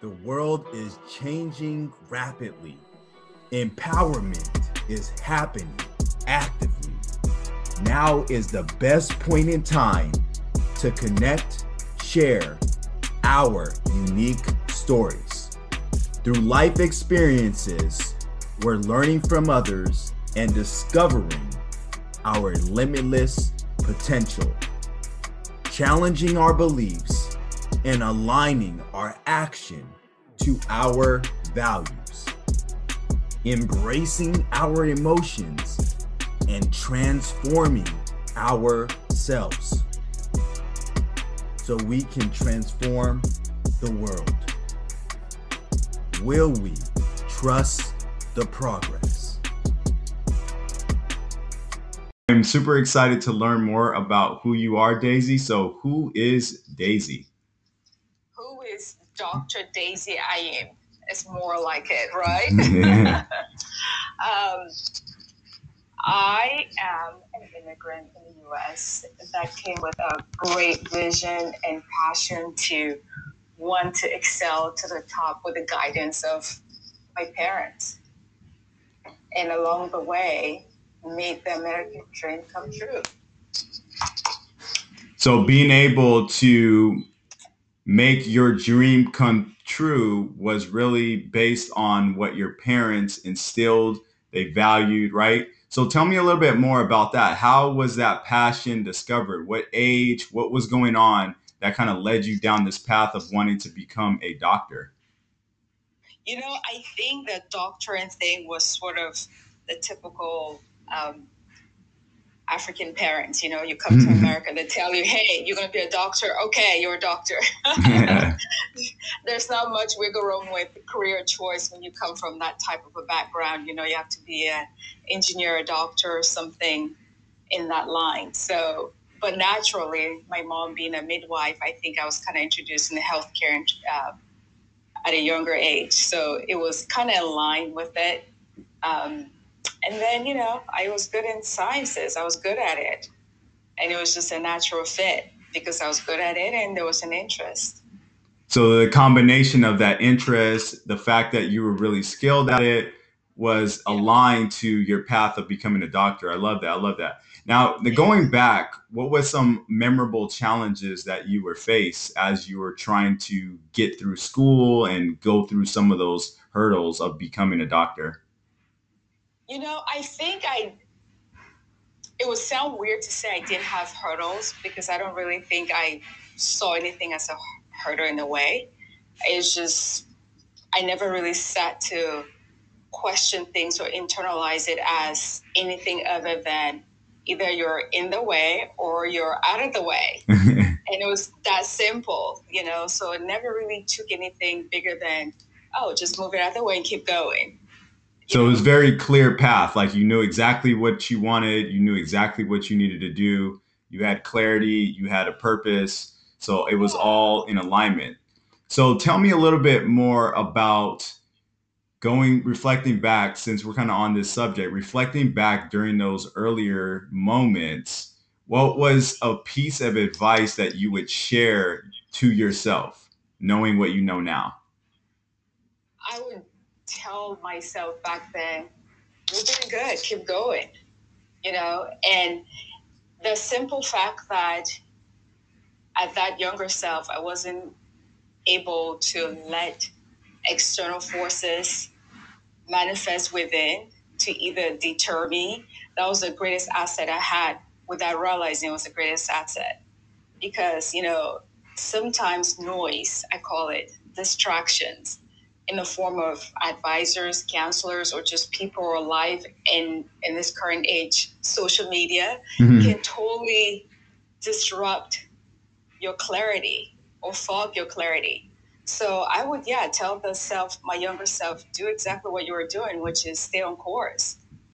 The world is changing rapidly. Empowerment is happening actively. Now is the best point in time to connect, share our unique stories. Through life experiences, we're learning from others and discovering our limitless potential, challenging our beliefs, and aligning our action to our values, embracing our emotions, and transforming ourselves so we can transform the world. Will we trust the progress? I'm super excited to learn more about who you are, Daisy. So, who is Daisy? Who is Dr. Daisy Ayim? It's more like it, right? um, I am an immigrant in the US that came with a great vision and passion to want to excel to the top with the guidance of my parents. And along the way, made the American dream come true. So being able to make your dream come true was really based on what your parents instilled, they valued, right? So tell me a little bit more about that. How was that passion discovered? What age? What was going on that kind of led you down this path of wanting to become a doctor? You know, I think the doctorate thing was sort of the typical um, African parents. You know, you come to America, they tell you, "Hey, you're going to be a doctor. Okay, you're a doctor." There's not much wiggle room with career choice when you come from that type of a background. You know, you have to be an engineer, a doctor, or something in that line. So, but naturally, my mom being a midwife, I think I was kind of introduced in the healthcare uh, at a younger age. So it was kind of aligned with it. Um, and then, you know, I was good in sciences. I was good at it. And it was just a natural fit because I was good at it and there was an interest. So the combination of that interest, the fact that you were really skilled at it, was aligned to your path of becoming a doctor. I love that. I love that. Now, the going back, what was some memorable challenges that you were faced as you were trying to get through school and go through some of those hurdles of becoming a doctor? You know, I think I, it would sound weird to say I didn't have hurdles because I don't really think I saw anything as a hurdle in a way. It's just, I never really sat to question things or internalize it as anything other than either you're in the way or you're out of the way. And it was that simple, you know, so it never really took anything bigger than, oh, just move it out of the way and keep going. So it was very clear path. Like you knew exactly what you wanted, you knew exactly what you needed to do. You had clarity, you had a purpose. So it was all in alignment. So tell me a little bit more about going reflecting back since we're kind of on this subject, reflecting back during those earlier moments, what was a piece of advice that you would share to yourself, knowing what you know now? I would tell myself back then, you're doing good, keep going, you know, and the simple fact that at that younger self, I wasn't able to let external forces manifest within to either deter me. That was the greatest asset I had without realizing it was the greatest asset. Because, you know, sometimes noise, I call it distractions, in the form of advisors, counselors, or just people alive in, in this current age, social media mm-hmm. can totally disrupt your clarity or fog your clarity. So I would, yeah, tell the self, my younger self, do exactly what you were doing, which is stay on course.